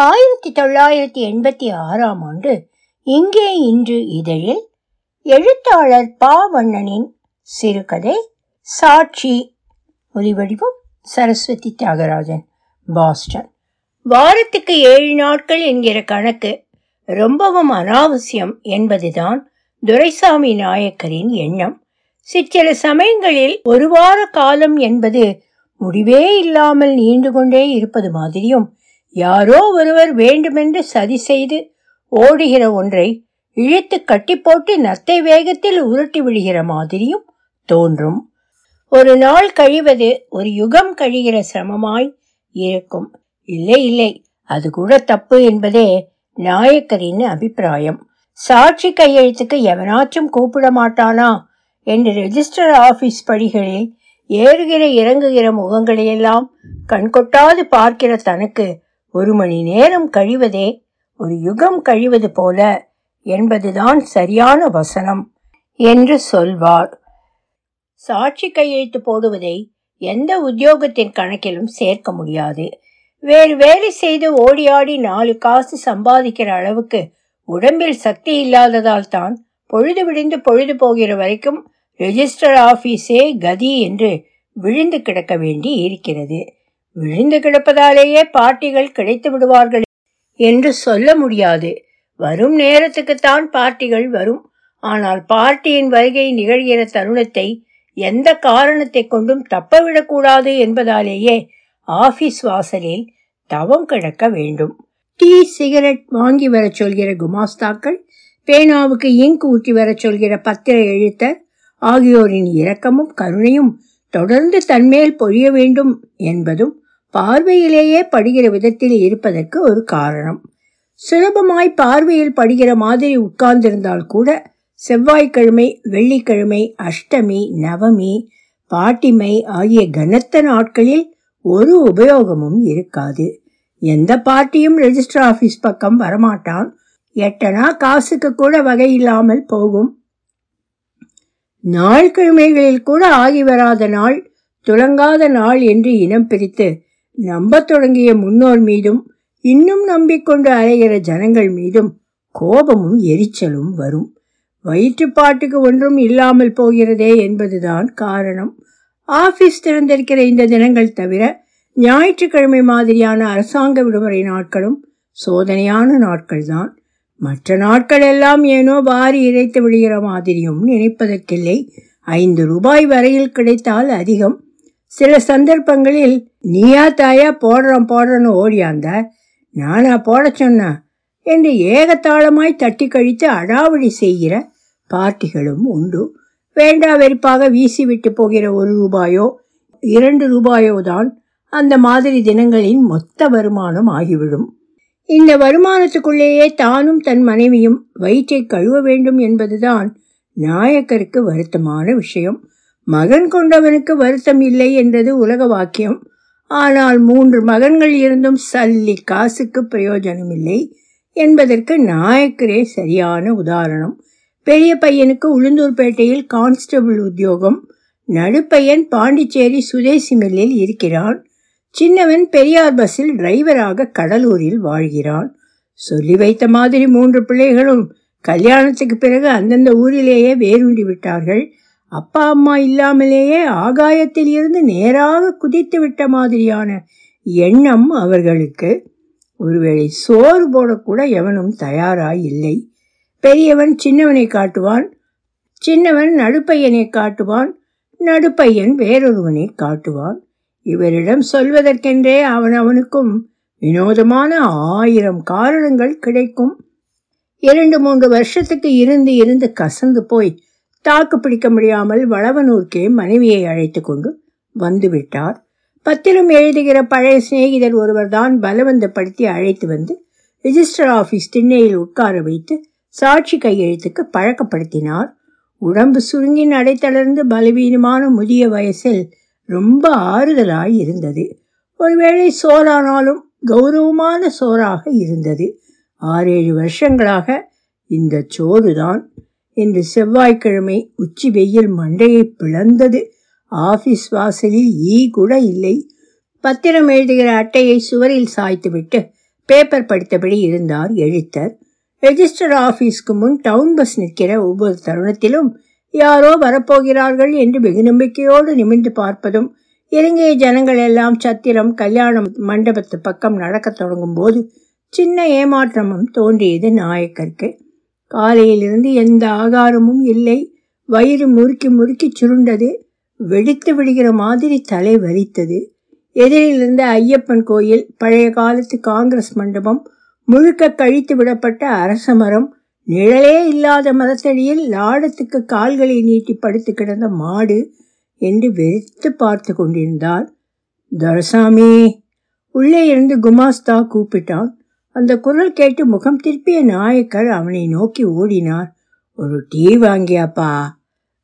ஆயிரத்தி தொள்ளாயிரத்தி எண்பத்தி ஆறாம் ஆண்டு இங்கே இன்று இதழில் எழுத்தாளர் பாவண்ணனின் சிறுகதை சாட்சி ஒலிவடிவம் சரஸ்வதி தியாகராஜன் பாஸ்டன். வாரத்துக்கு ஏழு நாட்கள் என்கிற கணக்கு ரொம்பவும் அனாவசியம் என்பதுதான் துரைசாமி நாயக்கரின் எண்ணம். சிற்சில சமயங்களில் ஒரு வார காலம் என்பது முடிவே இல்லாமல் நீண்டு கொண்டே இருப்பது மாதிரியும் யாரோ ஒருவர் வேண்டுமென்று சதி செய்து ஓடுகிற ஒன்றை இழுத்து கட்டி போட்டு நத்தை வேகத்தில் உருட்டி விடுகிற மாதிரியும் தோன்றும். ஒரு நாள் கழிவது ஒரு யுகம் கழிகிற சிரமமாய் இருக்கும். இல்லை இல்லை அது கூட தப்பு என்பதே நாயக்கரின் அபிப்பிராயம். சாட்சி கையெழுத்துக்கு எவனாச்சும் கூப்பிட மாட்டானா என்று ரெஜிஸ்டர் ஆபீஸ் படிகளில் ஏறுகிற இறங்குகிற முகங்களையெல்லாம் கண்கொட்டாது பார்க்கிற தனக்கு ஒரு மணி நேரம் கழிவதே ஒரு யுகம் கழிவது போல என்பதுதான் சரியான வசனம் என்று சொல்வார் சாட்சி கையெழுத்து போடுவதை எந்த உத்தியோகத்தின் கணக்கிலும் சேர்க்க முடியாது. வேறு வேலை செய்து ஓடி ஆடி நாலு காசு சம்பாதிக்கிற அளவுக்கு உடம்பில் சக்தி இல்லாததால் தான் பொழுது விடிந்து பொழுது போகிற வரைக்கும் ரெஜிஸ்டர் ஆபீஸே கதி என்று விழுந்து கிடக்க வேண்டி இருக்கிறது. விழுந்து கிடப்பதாலேயே பார்ட்டிகள் கிடைத்து விடுவார்கள் என்று சொல்ல முடியாது. வரும் நேரத்துக்குத்தான் பார்ட்டிகள் வரும். ஆனால் பார்ட்டியின் வருகை நிகழ்கிற தருணத்தை எந்த காரணத்தை கொண்டும் தப்பவிடக்கூடாது என்பதாலேயே ஆபீஸ் வாசலில் தவம் கிடக்க வேண்டும். டீ சிகரெட் வாங்கி வர சொல்கிற குமாஸ்தாக்கள் பேனாவுக்கு இங்க் ஊற்றி வர சொல்கிற பத்திர எழுத்தர் ஆகியோரின் இரக்கமும் கருணையும் தொடர்ந்து தன்மேல் பொழிய வேண்டும் என்பதும் பார்வையிலேயே படுகிற விதத்தில் இருப்பதற்கு ஒரு காரணம். சுலபமாய் பார்வையில் படுகிற மாதிரி உட்கார்ந்திருந்தால் கூட செவ்வாய்க்கிழமை வெள்ளிக்கிழமை அஷ்டமி நவமி பாட்டிமை ஆகிய கனத்த நாட்களில் ஒரு உபயோகமும் இருக்காது. எந்த பார்ட்டியும் ரெஜிஸ்டர் ஆபீஸ் பக்கம் வரமாட்டான். எட்டனா காசுக்கு கூட வகை இல்லாமல் போகும். நாள் கிழமைகளில் கூட ஆகி வராத நாள் துலங்காத நாள் என்று இனம் பிரித்து நம்பத் தொடங்கிய முன்னோர் மீதும் இன்னும் நம்பிக்கொண்டு அலைகிற ஜனங்கள் மீதும் கோபமும் எரிச்சலும் வரும். வயிற்றுப்பாட்டுக்கு ஒன்றும் இல்லாமல் போகிறதே என்பதுதான் காரணம். ஆபீஸ் திறந்திருக்கிற இந்த தினங்கள் தவிர ஞாயிற்றுக்கிழமை மாதிரியான அரசாங்க விடுமுறை நாட்களும் சோதனையான நாட்கள்தான். மற்ற நாட்கள் எல்லாம் ஏனோ வாரி இறைத்து விடுகிற மாதிரியும் நினைப்பதற்கில்லை. ஐந்து ரூபாய் வரையில் கிடைத்தால் அதிகம். சில சந்தர்ப்பங்களில் நீயா தாயா போடுறோம் போடுறோன்னு ஓடியாந்த நானா போட சொன்ன? என்று ஏகத்தாளமாய் தட்டி கழித்து அடாவடி செய்கிற பார்ட்டிகளும் உண்டு. வேண்டா வெறுப்பாக வீசிவிட்டு போகிற ஒரு ரூபாயோ இரண்டு ரூபாயோ தான் அந்த மாதிரி தினங்களின் மொத்த வருமானம் ஆகிவிடும். இந்த வருமானத்துக்குள்ளேயே தானும் தன் மனைவியும் வயிற்றை கழுவ வேண்டும் என்பதுதான் நாயக்கருக்கு வருத்தமான விஷயம். மகன் கொண்டவனுக்கு வருத்தம் இல்லை என்றது உலக வாக்கியம். ஆனால் மூன்று மகன்கள் இருந்தும் சல்லி காசுக்கு பிரயோஜனம் இல்லை என்பதற்கு நாயக்கரே சரியான உதாரணம். பெரிய பையனுக்கு உளுந்தூர்பேட்டையில் கான்ஸ்டபிள் உத்தியோகம். நடுப்பையன் பாண்டிச்சேரி சுதேசி மில்லில் இருக்கிறான். சின்னவன் பெரியார் பஸ்ஸில் டிரைவராக கடலூரில் வாழ்கிறான். சொல்லி வைத்த மாதிரி மூன்று பிள்ளைகளும் கல்யாணத்துக்கு பிறகு அந்தந்த ஊரிலேயே வேரூண்டி விட்டார்கள். அப்பா அம்மா இல்லாமலேயே ஆகாயத்தில் இருந்து நேராக குதித்து விட்ட மாதிரியான எண்ணம் அவர்களுக்கு. ஒருவேளை சோறு போடக்கூட எவனும் தயாராய் இல்லை. பெரியவன் சின்னவனை காட்டுவான் சின்னவன் நடுப்பையனை காட்டுவான் நடுப்பையன் வேறொருவனை காட்டுவான். இவரிடம் சொல்வதற்கென்றே அவன் அவனுக்கும் வினோதமான ஆயிரம் காரணங்கள் கிடைக்கும். இரண்டு மூன்று வருஷத்துக்கு இருந்து இருந்து கசந்து போய் தாக்கு பிடிக்க முடியாமல் வளவனூர்க்கே மனைவியை அழைத்து கொண்டு வந்துவிட்டார். பத்திரம் எழுதுகிற பழைய சிநேகிதர் ஒருவர் தான் பலவந்தப்படுத்தி அழைத்து வந்து ரிஜிஸ்டர் ஆபீஸ் திண்ணையில் உட்கார வைத்து சாட்சி கையெழுத்துக்கு பழக்கப்படுத்தினார். உடம்பு சுருங்கி நடைத்தளர்ந்து பலவீனமான முதிய வயசில் ரொம்ப ஆறுதலாய் இருந்தது. ஒருவேளை சோறானாலும் கௌரவமான சோறாக இருந்தது. ஆறேழு வருஷங்களாக இந்த சோறுதான். இன்று செவ்வாய்க்கிழமை உச்சி வெயில் மண்டையை பிளந்தது. ஆபீஸ் வாசலில் ஈ கூட இல்லை. பத்திரம் எழுதுகிற அட்டையை சுவரில் சாய்த்துவிட்டு பேப்பர் படித்தபடி இருந்தார் எழுத்தர். ரெஜிஸ்டர் ஆபீஸ்க்கு முன் டவுன் பஸ் நிற்கிற ஒவ்வொரு தருணத்திலும் யாரோ வரப்போகிறார்கள் என்று வெகு நம்பிக்கையோடு நிமிர்ந்து பார்ப்பதும் இலங்கைய ஜனங்கள் எல்லாம் சத்திரம் கல்யாணம் மண்டபத்து பக்கம் நடக்கத் தொடங்கும் போது சின்ன ஏமாற்றமும் தோன்றியது நாயக்கருக்கு. காலையிலிருந்து எந்த ஆகாரமும் இல்லை. வயிறு முறுக்கி முறுக்கி சுருண்டது. வெடித்து விடுகிற மாதிரி தலை வலித்தது. எதிரிலிருந்த ஐயப்பன் கோயில் பழைய காலத்து காங்கிரஸ் மண்டபம் முழுக்க கழித்து விடப்பட்ட அரச மரம் நிழலே இல்லாத மரத்தடியில் லாடத்துக்கு கால்களை நீட்டி படுத்து கிடந்த மாடு என்று வெறித்து பார்த்து கொண்டிருந்தார். தரசாமி உள்ளே இருந்து குமாஸ்தா கூப்பிட்டான். அந்த குரல் கேட்டு முகம் திருப்பிய நாயக்கர் அவனை நோக்கி ஓடினார். ஒரு டீ வாங்கியாப்பா.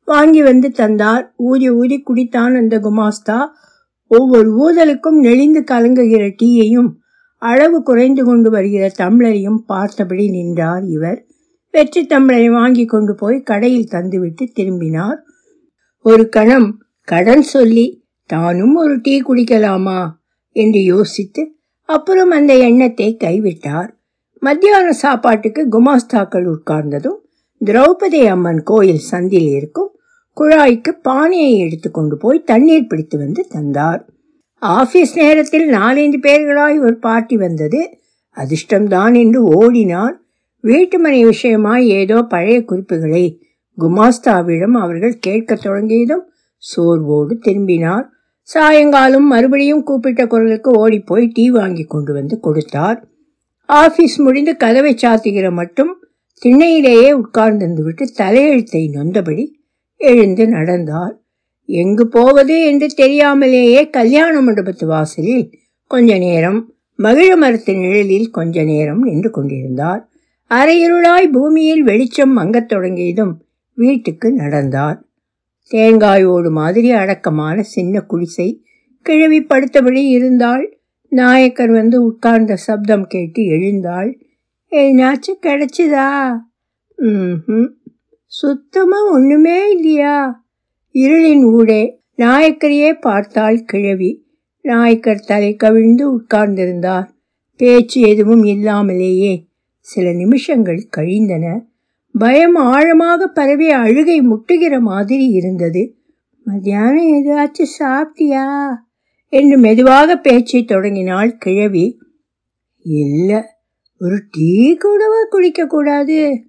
வாங்கி வந்து தந்தார். ஊதி ஊதி குடித்தான் அந்த குமாஸ்தா. ஒவ்வொரு ஊதலுக்கும் நெளிந்து கலங்குகிற டீயையும் அளவு குறைந்து கொண்டு வருகிற தமிழரையும் பார்த்தபடி நின்றார் இவர். வெற்றி தமிழரை வாங்கி கொண்டு போய் கடையில் தந்துவிட்டு திரும்பினார். ஒரு கணம் கடன் சொல்லி தானும் ஒரு டீ குடிக்கலாமா? என்று யோசித்து அப்புறம் அந்த எண்ணத்தை கைவிட்டார். மத்தியான சாப்பாட்டுக்கு குமாஸ்தாக்கள் உட்கார்ந்ததும் திரௌபதி அம்மன் கோயில் சந்தில் இருக்கும் குழாய்க்கு பானையை எடுத்து கொண்டு போய் தண்ணீர் பிடித்து வந்து தந்தார். ஆபீஸ் நேரத்தில் நாலஞ்சு பேர்களாய் ஒரு பார்ட்டி வந்தது. அதிர்ஷ்டம்தான் என்று ஓடினார் வீட்டு மனை விஷயமாய் ஏதோ பழைய குறிப்புகளை குமாஸ்தாவிடம் அவர்கள் கேட்கத் தொடங்கியதும் சோர்வோடு திரும்பினார். சாயங்காலம் மறுபடியும் கூப்பிட்ட குரலுக்கு ஓடிப்போய் டீ வாங்கி கொண்டு வந்து கொடுத்தார். ஆபீஸ் முடிந்து கதவை சாத்துகிற மட்டும் திண்ணையிலேயே உட்கார்ந்திருந்து விட்டு தலையெழுத்தை நொந்தபடி எழுந்து நடந்தார். எங்கு போவது என்று தெரியாமலேயே கல்யாண மண்டபத்து வாசலில் கொஞ்ச நேரம் மகிழ மரத்து நிழலில் கொஞ்ச நேரம் நின்று கொண்டிருந்தார். அரையிருளாய் பூமியில் வெளிச்சம் மங்கத் தொடங்கியதும் வீட்டுக்கு நடந்தார். தேங்காய் ஓடு மாதிரி அடக்கமான சின்ன குடிசை. கிழவி படுத்தபடி இருந்தாள். நாயக்கர் வந்து உட்கார்ந்த சப்தம் கேட்டு எழுந்தாள். ஏனாச்சும் கிடைச்சுதா? ம் சுத்தமா ஒண்ணுமே இல்லையா? இருளின் ஊடே. நாயக்கரையே பார்த்தாள் கிழவி. நாயக்கர் தலை கவிழ்ந்து உட்கார்ந்திருந்தார். பேச்சு எதுவும் இல்லாமலேயே சில நிமிஷங்கள் கழிந்தன. பயம் ஆழமாக பரவி அழுகை முட்டுகிற மாதிரி இருந்தது. மத்தியானம் ஏதாச்சும் சாப்பிட்டியா? என்று மெதுவாக பேச்சை தொடங்கினாள் கிழவி. இல்லை ஒரு டீ கூடவா குடிக்க கூடாது?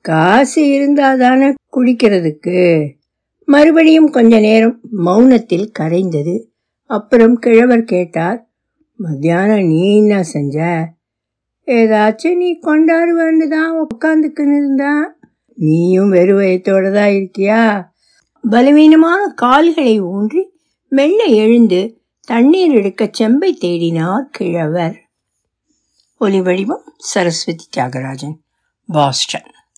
காசு இருந்தாதானே குடிக்கிறதுக்கு. மறுபடியும் கொஞ்ச நேரம் மௌனத்தில் கரைந்தது. அப்புறம் கிழவர் கேட்டார் மத்தியானம் நீ என்ன செஞ்ச? ஏதாச்சும் நீ கொண்டாடுவேன்னு தான் உட்காந்துக்குன்னு இருந்தேன் நீயும் வெறுவயத்தோட தான் இருக்கியா? பலவீனமான கால்களை ஊன்றி மெல்ல எழுந்து தண்ணீர் எடுக்க செம்பை தேடினார் கிழவர். ஒலி வடிவம் சரஸ்வதி தியாகராஜன் பாஸ்டன்.